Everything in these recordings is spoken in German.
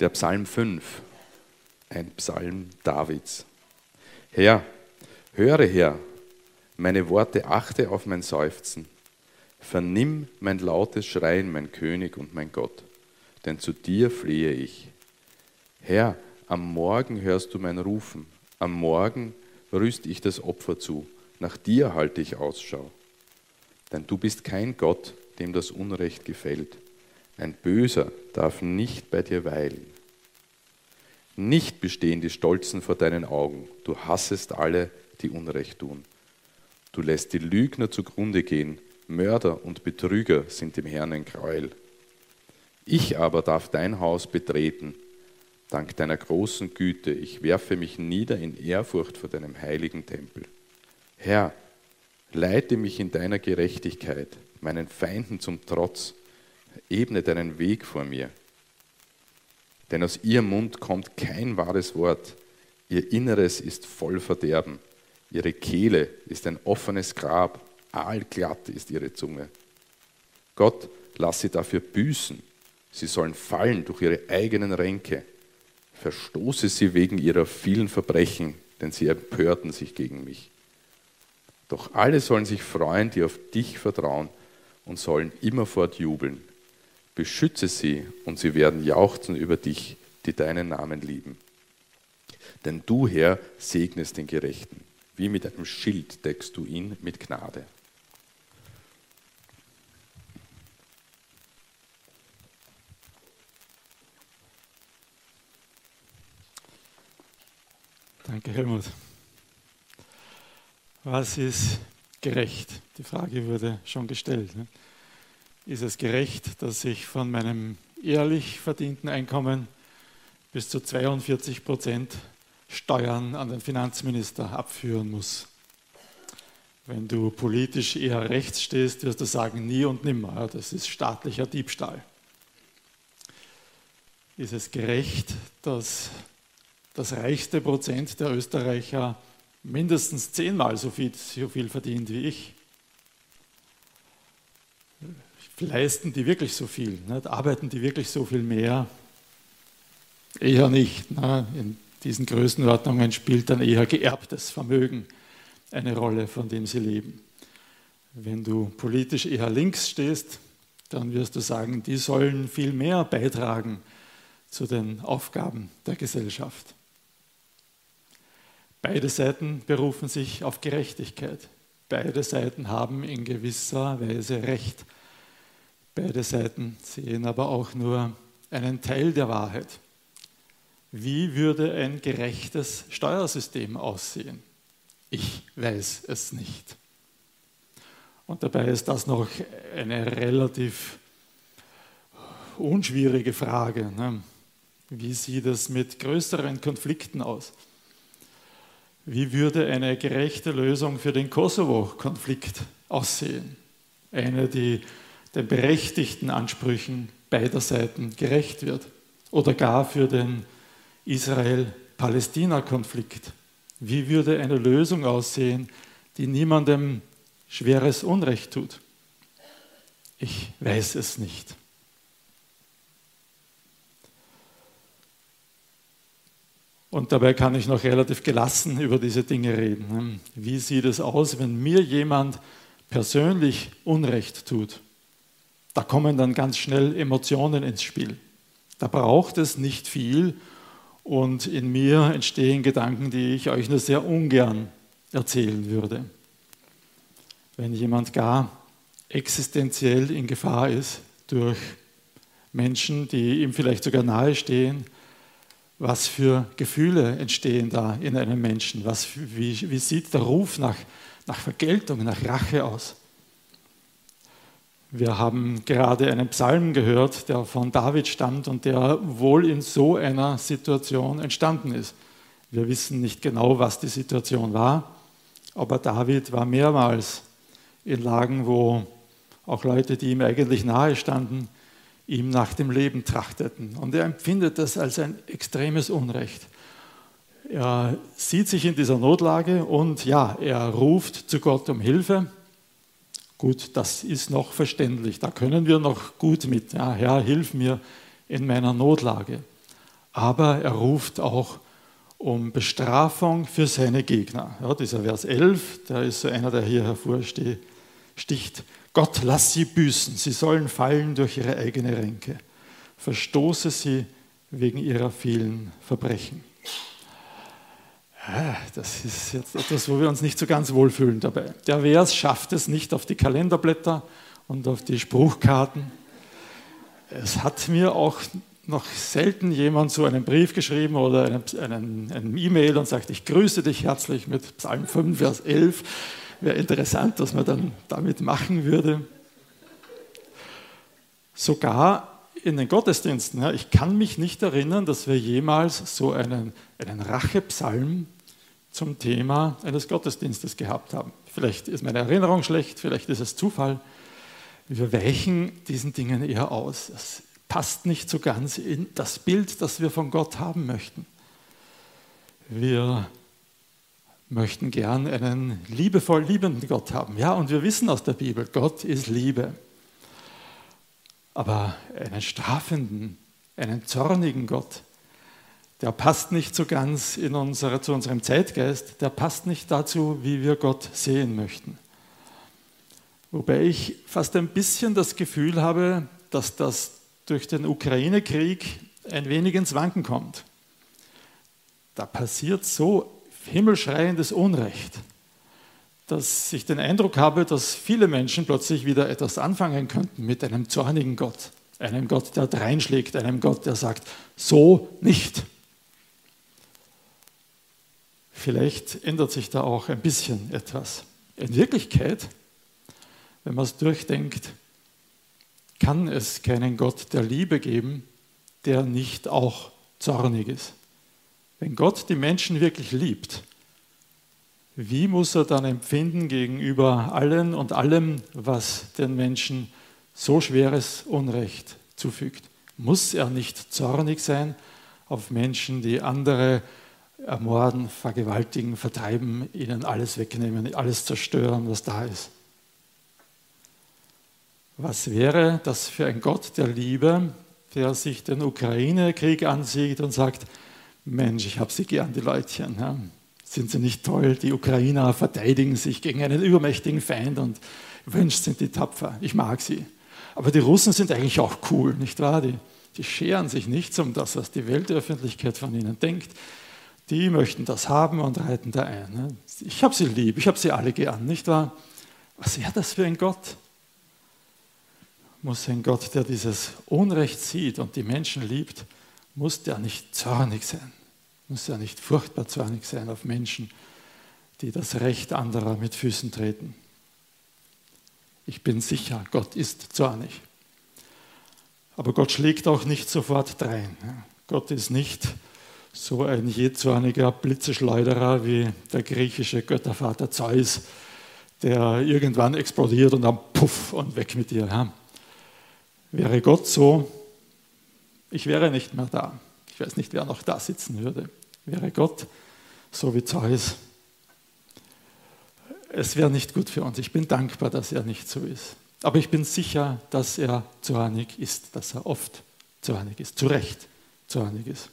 Der Psalm 5, ein Psalm Davids. Herr, höre her, meine Worte achte auf mein Seufzen. Vernimm mein lautes Schreien, mein König und mein Gott, denn zu dir flehe ich. Herr, am Morgen hörst du mein Rufen, am Morgen rüst ich das Opfer zu, nach dir halte ich Ausschau. Denn du bist kein Gott, dem das Unrecht gefällt. Ein Böser darf nicht bei dir weilen. Nicht bestehen die Stolzen vor deinen Augen. Du hassest alle, die Unrecht tun. Du lässt die Lügner zugrunde gehen. Mörder und Betrüger sind dem Herrn ein Gräuel. Ich aber darf dein Haus betreten, dank deiner großen Güte. Ich werfe mich nieder in Ehrfurcht vor deinem heiligen Tempel. Herr, leite mich in deiner Gerechtigkeit, meinen Feinden zum Trotz ebne deinen Weg vor mir. Denn aus ihrem Mund kommt kein wahres Wort. Ihr Inneres ist voll Verderben. Ihre Kehle ist ein offenes Grab. Aalglatt ist ihre Zunge. Gott, lass sie dafür büßen. Sie sollen fallen durch ihre eigenen Ränke. Verstoße sie wegen ihrer vielen Verbrechen, denn sie empörten sich gegen mich. Doch alle sollen sich freuen, die auf dich vertrauen und sollen immerfort jubeln. Beschütze sie und sie werden jauchzen über dich, die deinen Namen lieben. Denn du, Herr, segnest den Gerechten. Wie mit einem Schild deckst du ihn mit Gnade. Danke, Helmut. Was ist gerecht? Die Frage wurde schon gestellt. Ne? Ist es gerecht, dass ich von meinem ehrlich verdienten Einkommen bis zu 42 Prozent Steuern an den Finanzminister abführen muss. Wenn du politisch eher rechts stehst, wirst du sagen, nie und nimmer. Das ist staatlicher Diebstahl. Ist es gerecht, dass das reichste Prozent der Österreicher mindestens zehnmal so viel, so viel verdient wie ich? Leisten die wirklich so viel? Nicht? Arbeiten die wirklich so viel mehr? Eher nicht. Ne? In diesen Größenordnungen spielt dann eher geerbtes Vermögen eine Rolle, von dem sie leben. Wenn du politisch eher links stehst, dann wirst du sagen, die sollen viel mehr beitragen zu den Aufgaben der Gesellschaft. Beide Seiten berufen sich auf Gerechtigkeit. Beide Seiten haben in gewisser Weise Recht. Beide Seiten sehen aber auch nur einen Teil der Wahrheit. Wie würde ein gerechtes Steuersystem aussehen? Ich weiß es nicht. Und dabei ist das noch eine relativ unschwierige Frage. Ne? Wie sieht es mit größeren Konflikten aus? Wie würde eine gerechte Lösung für den Kosovo-Konflikt aussehen? Eine, die den berechtigten Ansprüchen beider Seiten gerecht wird oder gar für den Israel-Palästina-Konflikt. Wie würde eine Lösung aussehen, die niemandem schweres Unrecht tut? Ich weiß es nicht. Und dabei kann ich noch relativ gelassen über diese Dinge reden. Wie sieht es aus, wenn mir jemand persönlich Unrecht tut? Da kommen dann ganz schnell Emotionen ins Spiel. Da braucht es nicht viel und in mir entstehen Gedanken, die ich euch nur sehr ungern erzählen würde. Wenn jemand gar existenziell in Gefahr ist durch Menschen, die ihm vielleicht sogar nahestehen, was für Gefühle entstehen da in einem Menschen? Was, wie, wie sieht der Ruf nach, nach Vergeltung, nach Rache aus? Wir haben gerade einen Psalm gehört, der von David stammt und der wohl in so einer Situation entstanden ist. Wir wissen nicht genau, was die Situation war, aber David war mehrmals in Lagen, wo auch Leute, die ihm eigentlich nahe standen, ihm nach dem Leben trachteten. Und er empfindet das als ein extremes Unrecht. Er sieht sich in dieser Notlage und ja, er ruft zu Gott um Hilfe Gut, das ist noch verständlich, da können wir noch gut mit. Ja, Herr, hilf mir in meiner Notlage. aber er ruft auch um Bestrafung für seine Gegner. Ja, dieser Vers 11, der ist so einer, der hier hervorsticht. Gott, lass sie büßen, sie sollen fallen durch ihre eigene Ränke. Verstoße sie wegen ihrer vielen Verbrechen. Das ist jetzt etwas, wo wir uns nicht so ganz wohlfühlen dabei. Der Vers schafft es nicht auf die Kalenderblätter und auf die Spruchkarten. Es hat mir auch noch selten jemand so einen Brief geschrieben oder einen, E-Mail und sagt, ich grüße dich herzlich mit Psalm 5, Vers 11. Wäre interessant, was man dann damit machen würde. Sogar in den Gottesdiensten, ja, ich kann mich nicht erinnern, dass wir jemals so einen, einen Rachepsalm zum Thema eines Gottesdienstes gehabt haben. Vielleicht ist meine Erinnerung schlecht, vielleicht ist es Zufall. Wir weichen diesen Dingen eher aus. Es passt nicht so ganz in das Bild, das wir von Gott haben möchten. Wir möchten gern einen liebevoll liebenden Gott haben. Ja, und wir wissen aus der Bibel, Gott ist Liebe. Aber einen strafenden, einen zornigen Gott, der passt nicht so ganz in unsere, zu unserem Zeitgeist, der passt nicht dazu, wie wir Gott sehen möchten. Wobei ich fast ein bisschen das Gefühl habe, dass das durch den Ukraine-Krieg ein wenig ins Wanken kommt. Da passiert so himmelschreiendes Unrecht, dass ich den Eindruck habe, dass viele Menschen plötzlich wieder etwas anfangen könnten mit einem zornigen Gott, einem Gott, der dreinschlägt, einem Gott, der sagt, so nicht. Vielleicht ändert sich da auch ein bisschen etwas. In Wirklichkeit, wenn man es durchdenkt, kann es keinen Gott der Liebe geben, der nicht auch zornig ist. Wenn Gott die Menschen wirklich liebt, wie muss er dann empfinden gegenüber allen und allem, was den Menschen so schweres Unrecht zufügt? Muss er nicht zornig sein auf Menschen, die andere ermorden, vergewaltigen, vertreiben, ihnen alles wegnehmen, alles zerstören, was da ist? Was wäre das für ein Gott der Liebe, der sich den Ukraine-Krieg ansieht und sagt, Mensch, ich habe sie gern, die Leutchen. Sind sie nicht toll? Die Ukrainer verteidigen sich gegen einen übermächtigen Feind und wünscht sind die tapfer. Ich mag sie. Aber die Russen sind eigentlich auch cool, nicht wahr? Die, die scheren sich nichts um das, was die Weltöffentlichkeit von ihnen denkt. Die möchten das haben und reiten da ein. Ich habe sie lieb, ich habe sie alle gern, nicht wahr? Was wäre das für ein Gott? muss ein Gott, der dieses Unrecht sieht und die Menschen liebt, muss der nicht zornig sein, muss er nicht furchtbar zornig sein auf Menschen, die das Recht anderer mit Füßen treten. Ich bin sicher, Gott ist zornig. Aber Gott schlägt auch nicht sofort drein. Gott ist nicht so ein jähzorniger Blitzeschleuderer wie der griechische Göttervater Zeus, der irgendwann explodiert und dann puff und weg mit dir. Wäre Gott so, ich wäre nicht mehr da. Ich weiß nicht, wer noch da sitzen würde. Wäre Gott so wie Zeus. Es wäre nicht gut für uns. Ich bin dankbar, dass er nicht so ist. Aber ich bin sicher, dass er zornig ist, dass er oft zornig ist, zu Recht zornig ist.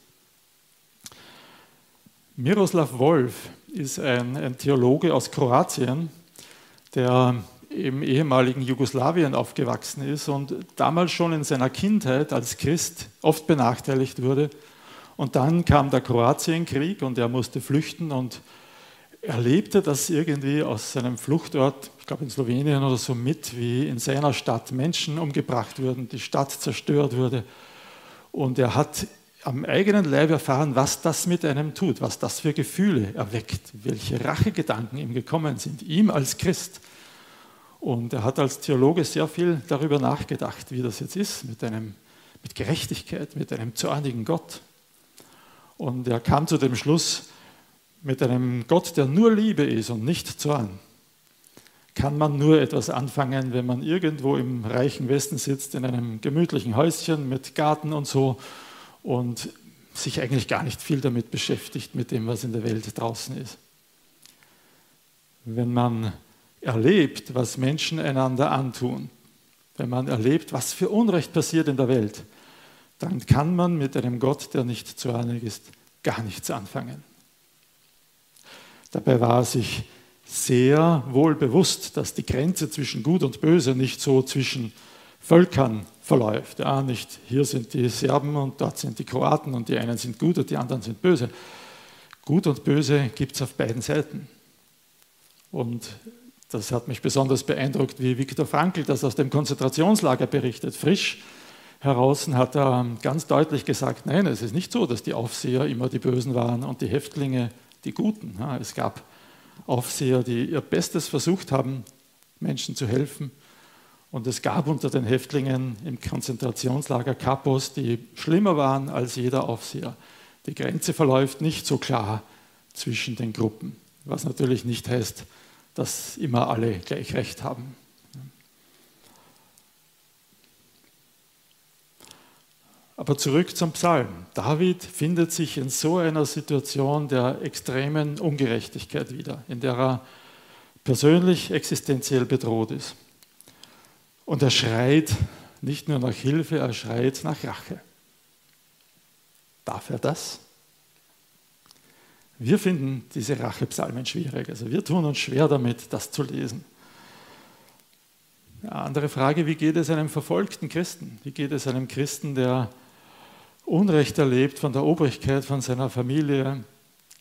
Miroslav Wolf ist ein, ein Theologe aus Kroatien, der im ehemaligen Jugoslawien aufgewachsen ist und damals schon in seiner Kindheit als Christ oft benachteiligt wurde. Und dann kam der Kroatienkrieg und er musste flüchten und erlebte das irgendwie aus seinem Fluchtort, ich glaube in Slowenien oder so, mit, wie in seiner Stadt Menschen umgebracht wurden, die Stadt zerstört wurde. Und er hat am eigenen Leib erfahren, was das mit einem tut, was das für Gefühle erweckt, welche Rachegedanken ihm gekommen sind, ihm als Christ. Und er hat als Theologe sehr viel darüber nachgedacht, wie das jetzt ist mit, einem, mit Gerechtigkeit, mit einem zornigen Gott. Und er kam zu dem Schluss, mit einem Gott, der nur Liebe ist und nicht Zorn, kann man nur etwas anfangen, wenn man irgendwo im reichen Westen sitzt, in einem gemütlichen Häuschen mit Garten und so und sich eigentlich gar nicht viel damit beschäftigt, mit dem, was in der Welt draußen ist. Wenn man erlebt, was Menschen einander antun, wenn man erlebt, was für Unrecht passiert in der Welt, dann kann man mit einem Gott, der nicht zornig ist, gar nichts anfangen. Dabei war er sich sehr wohl bewusst, dass die Grenze zwischen Gut und Böse nicht so zwischen Völkern verläuft. Ja, nicht hier sind die Serben und dort sind die Kroaten und die einen sind gut und die anderen sind böse. Gut und Böse gibt es auf beiden Seiten. Und das hat mich besonders beeindruckt, wie Viktor Frankl das aus dem Konzentrationslager berichtet. Frisch heraus hat er ganz deutlich gesagt, nein, es ist nicht so, dass die Aufseher immer die Bösen waren und die Häftlinge die Guten. Es gab Aufseher, die ihr Bestes versucht haben, Menschen zu helfen. Und es gab unter den Häftlingen im Konzentrationslager Kapos, die schlimmer waren als jeder Aufseher. Die Grenze verläuft nicht so klar zwischen den Gruppen, was natürlich nicht heißt, dass immer alle gleich Recht haben. Aber zurück zum Psalm. David findet sich in so einer Situation der extremen Ungerechtigkeit wieder, in der er persönlich existenziell bedroht ist. Und er schreit nicht nur nach Hilfe, er schreit nach Rache. Darf er das? Wir finden diese Rachepsalmen schwierig. Also wir tun uns schwer damit, das zu lesen. Eine andere Frage, wie geht es einem verfolgten Christen? Wie geht es einem Christen, der Unrecht erlebt von der Obrigkeit, von seiner Familie,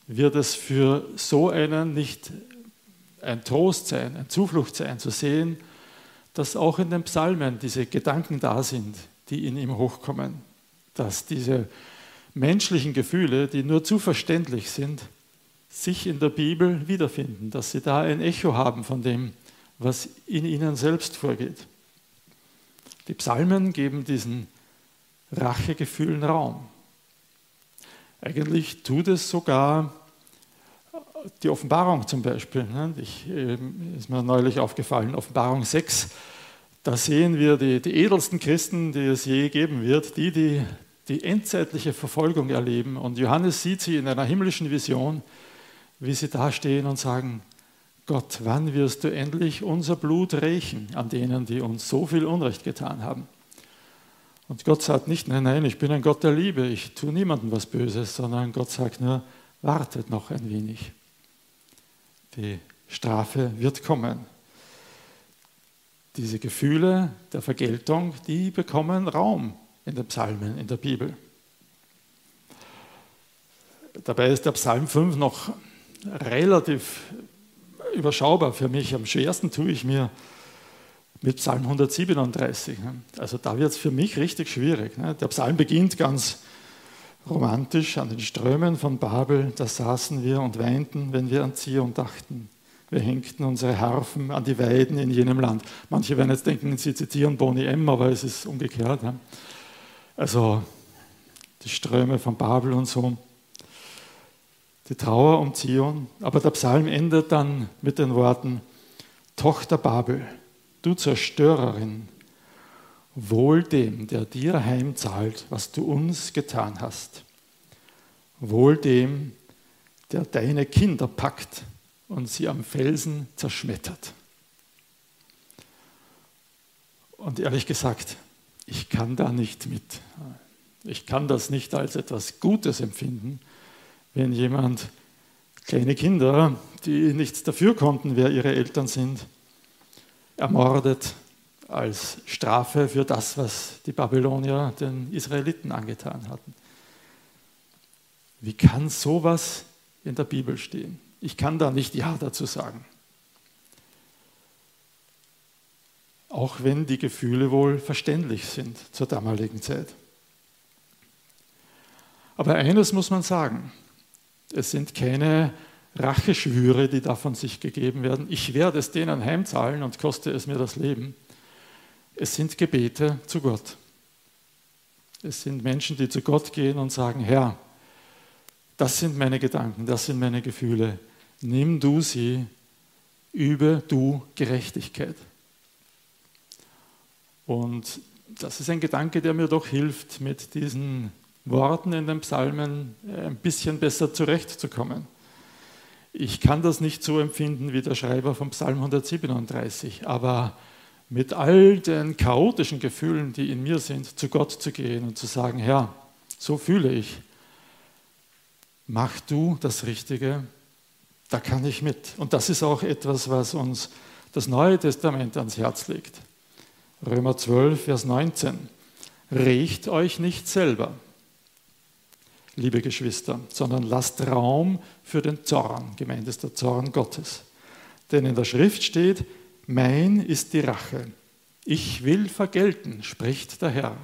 wird es für so einen nicht ein Trost sein, ein Zuflucht sein, zu sehen, dass auch in den Psalmen diese Gedanken da sind, die in ihm hochkommen, dass diese menschlichen Gefühle, die nur zu verständlich sind, sich in der Bibel wiederfinden, dass sie da ein Echo haben von dem, was in ihnen selbst vorgeht. Die Psalmen geben diesen Rachegefühlen Raum. Eigentlich tut es sogar die Offenbarung zum Beispiel. Ne? Ich, ähm, ist mir neulich aufgefallen, Offenbarung 6, da sehen wir die, die edelsten Christen, die es je geben wird, die, die die endzeitliche Verfolgung erleben. Und Johannes sieht sie in einer himmlischen Vision, wie sie dastehen und sagen, Gott, wann wirst du endlich unser Blut rächen an denen, die uns so viel Unrecht getan haben? Und Gott sagt nicht, nein, nein, ich bin ein Gott der Liebe, ich tue niemandem was Böses, sondern Gott sagt nur, wartet noch ein wenig. Die Strafe wird kommen. Diese Gefühle der Vergeltung, die bekommen Raum in den Psalmen, in der Bibel. Dabei ist der Psalm 5 noch relativ überschaubar für mich. Am schwersten tue ich mir mit Psalm 137. Ne? Also da wird es für mich richtig schwierig. Ne? Der Psalm beginnt ganz romantisch an den Strömen von Babel. Da saßen wir und weinten, wenn wir an Zion dachten. Wir hängten unsere Harfen an die Weiden in jenem Land. Manche werden jetzt denken, sie zitieren Boni M, aber es ist umgekehrt. Ne? Also die Ströme von Babel und so. Die Trauer um Zion. Aber der Psalm endet dann mit den Worten, Tochter Babel, du Zerstörerin, wohl dem, der dir heimzahlt, was du uns getan hast. Wohl dem, der deine Kinder packt und sie am Felsen zerschmettert. Und ehrlich gesagt, ich kann da nicht mit. Ich kann das nicht als etwas Gutes empfinden, wenn jemand kleine Kinder, die nichts dafür konnten, wer ihre Eltern sind, ermordet als Strafe für das, was die Babylonier den Israeliten angetan hatten. Wie kann sowas in der Bibel stehen? Ich kann da nicht Ja dazu sagen. Auch wenn die Gefühle wohl verständlich sind zur damaligen Zeit. Aber eines muss man sagen, es sind keine Racheschwüre, die davon sich gegeben werden. Ich werde es denen heimzahlen und koste es mir das Leben. Es sind Gebete zu Gott. Es sind Menschen, die zu Gott gehen und sagen, Herr, das sind meine Gedanken, das sind meine Gefühle. Nimm du sie, übe du Gerechtigkeit. Und das ist ein Gedanke, der mir doch hilft, mit diesen Worten in den Psalmen ein bisschen besser zurechtzukommen. Ich kann das nicht so empfinden wie der Schreiber vom Psalm 137, aber mit all den chaotischen Gefühlen, die in mir sind, zu Gott zu gehen und zu sagen, Herr, so fühle ich. Mach du das Richtige, da kann ich mit. Und das ist auch etwas, was uns das Neue Testament ans Herz legt. Römer 12, Vers 19. Riecht euch nicht selber, liebe Geschwister, sondern lasst Raum für den Zorn. Gemeint ist der Zorn Gottes. Denn in der Schrift steht, mein ist die Rache. Ich will vergelten, spricht der Herr.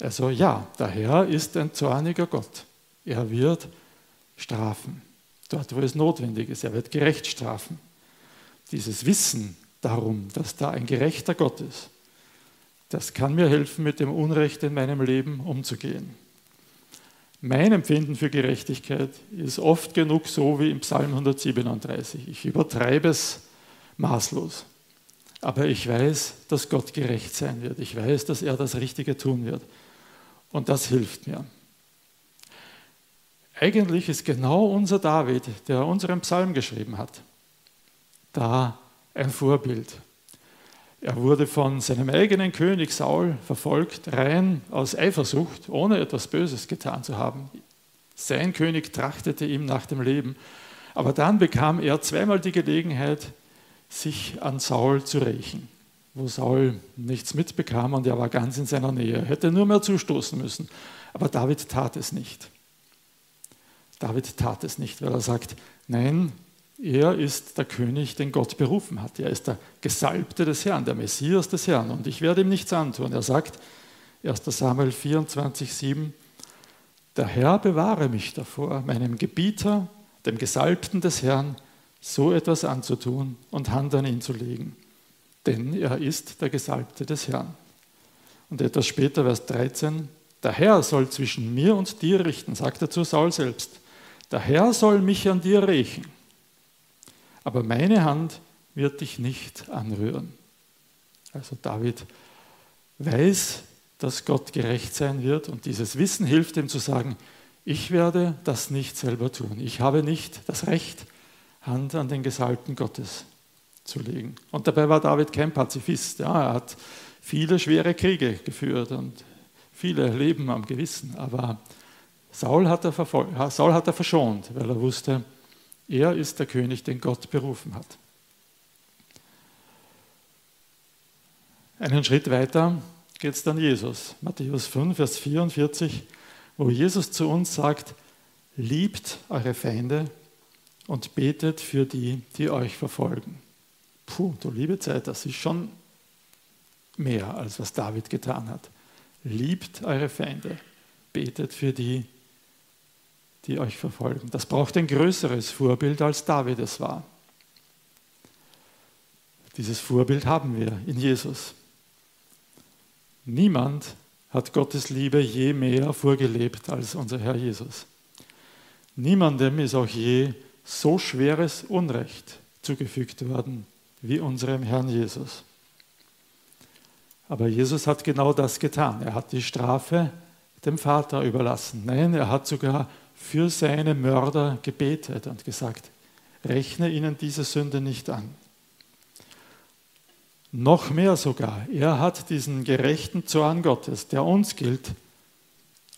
Also ja, der Herr ist ein zorniger Gott. Er wird strafen, dort wo es notwendig ist. Er wird gerecht strafen. Dieses Wissen darum, dass da ein gerechter Gott ist, das kann mir helfen, mit dem Unrecht in meinem Leben umzugehen. Mein Empfinden für Gerechtigkeit ist oft genug so wie im Psalm 137. Ich übertreibe es maßlos. Aber ich weiß, dass Gott gerecht sein wird. Ich weiß, dass er das Richtige tun wird. Und das hilft mir. Eigentlich ist genau unser David, der unseren Psalm geschrieben hat, da ein Vorbild. Er wurde von seinem eigenen König Saul verfolgt, rein aus Eifersucht, ohne etwas Böses getan zu haben. Sein König trachtete ihm nach dem Leben. Aber dann bekam er zweimal die Gelegenheit, sich an Saul zu rächen wo Saul nichts mitbekam und er war ganz in seiner Nähe. Er hätte nur mehr zustoßen müssen. Aber David tat es nicht. David tat es nicht, weil er sagt, nein, er ist der König, den Gott berufen hat. Er ist der Gesalbte des Herrn, der Messias des Herrn und ich werde ihm nichts antun. Er sagt, 1 Samuel 24, 7, der Herr bewahre mich davor, meinem Gebieter, dem Gesalbten des Herrn, so etwas anzutun und Hand an ihn zu legen denn er ist der Gesalbte des Herrn. Und etwas später, Vers 13, der Herr soll zwischen mir und dir richten, sagt er zu Saul selbst. Der Herr soll mich an dir rächen, aber meine Hand wird dich nicht anrühren. Also David weiß, dass Gott gerecht sein wird und dieses Wissen hilft ihm zu sagen, ich werde das nicht selber tun. Ich habe nicht das Recht, Hand an den Gesalbten Gottes zu legen. Und dabei war David kein Pazifist. Ja, er hat viele schwere Kriege geführt und viele Leben am Gewissen. Aber Saul hat, er Saul hat er verschont, weil er wusste, er ist der König, den Gott berufen hat. Einen Schritt weiter geht es dann Jesus. Matthäus 5, Vers 44, wo Jesus zu uns sagt, liebt eure Feinde und betet für die, die euch verfolgen. Puh, du liebe Zeit, das ist schon mehr, als was David getan hat. Liebt eure Feinde, betet für die, die euch verfolgen. Das braucht ein größeres Vorbild, als David es war. Dieses Vorbild haben wir in Jesus. Niemand hat Gottes Liebe je mehr vorgelebt als unser Herr Jesus. Niemandem ist auch je so schweres Unrecht zugefügt worden wie unserem Herrn Jesus. Aber Jesus hat genau das getan. Er hat die Strafe dem Vater überlassen. Nein, er hat sogar für seine Mörder gebetet und gesagt, rechne ihnen diese Sünde nicht an. Noch mehr sogar, er hat diesen gerechten Zorn Gottes, der uns gilt,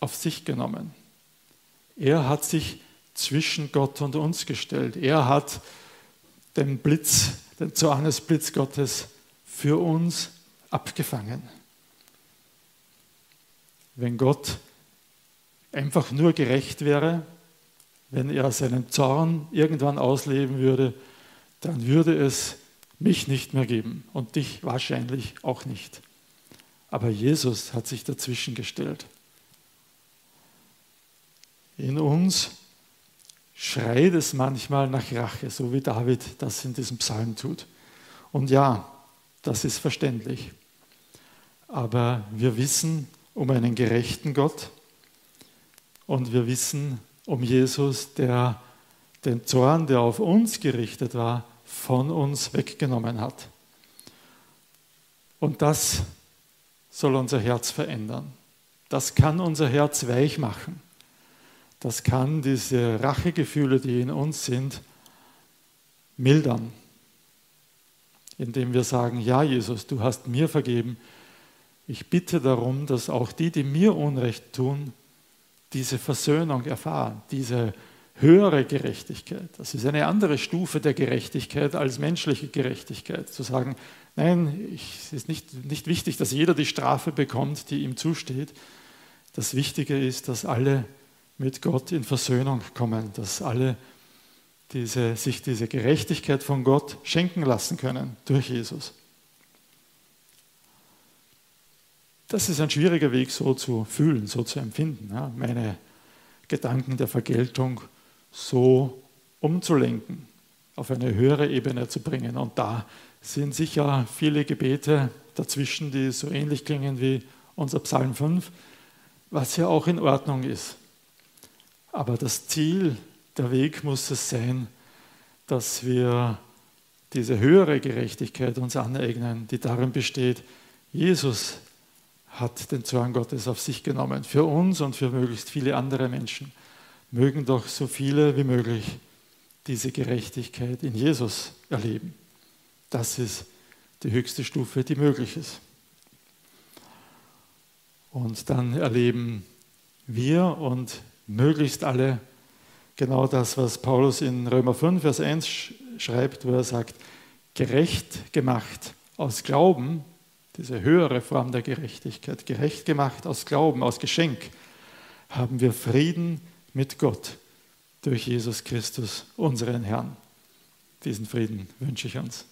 auf sich genommen. Er hat sich zwischen Gott und uns gestellt. Er hat den Blitz den Zornesblitz Gottes für uns abgefangen. Wenn Gott einfach nur gerecht wäre, wenn er seinen Zorn irgendwann ausleben würde, dann würde es mich nicht mehr geben und dich wahrscheinlich auch nicht. Aber Jesus hat sich dazwischen gestellt. In uns schreit es manchmal nach Rache, so wie David das in diesem Psalm tut. Und ja, das ist verständlich. Aber wir wissen um einen gerechten Gott und wir wissen um Jesus, der den Zorn, der auf uns gerichtet war, von uns weggenommen hat. Und das soll unser Herz verändern. Das kann unser Herz weich machen das kann diese Rachegefühle, die in uns sind, mildern. indem wir sagen, ja Jesus, du hast mir vergeben. Ich bitte darum, dass auch die, die mir Unrecht tun, diese Versöhnung erfahren, diese höhere Gerechtigkeit. Das ist eine andere Stufe der Gerechtigkeit als menschliche Gerechtigkeit. Zu sagen, nein, es ist nicht, nicht wichtig, dass jeder die Strafe bekommt, die ihm zusteht. Das Wichtige ist, dass alle mit Gott in Versöhnung kommen, dass alle diese, sich diese Gerechtigkeit von Gott schenken lassen können durch Jesus. Das ist ein schwieriger Weg, so zu fühlen, so zu empfinden. Ja, meine Gedanken der Vergeltung so umzulenken, auf eine höhere Ebene zu bringen. Und da sind sicher viele Gebete dazwischen, die so ähnlich klingen wie unser Psalm 5, was ja auch in Ordnung ist. Aber das Ziel, der Weg muss es sein, dass wir diese höhere Gerechtigkeit uns aneignen, die darin besteht, Jesus hat den Zorn Gottes auf sich genommen, für uns und für möglichst viele andere Menschen mögen doch so viele wie möglich diese Gerechtigkeit in Jesus erleben. Das ist die höchste Stufe, die möglich ist. Und dann erleben wir und möglichst alle genau das, was Paulus in Römer 5, Vers 1 schreibt, wo er sagt, gerecht gemacht aus Glauben, diese höhere Form der Gerechtigkeit, gerecht gemacht aus Glauben, aus Geschenk, haben wir Frieden mit Gott durch Jesus Christus, unseren Herrn. Diesen Frieden wünsche ich uns.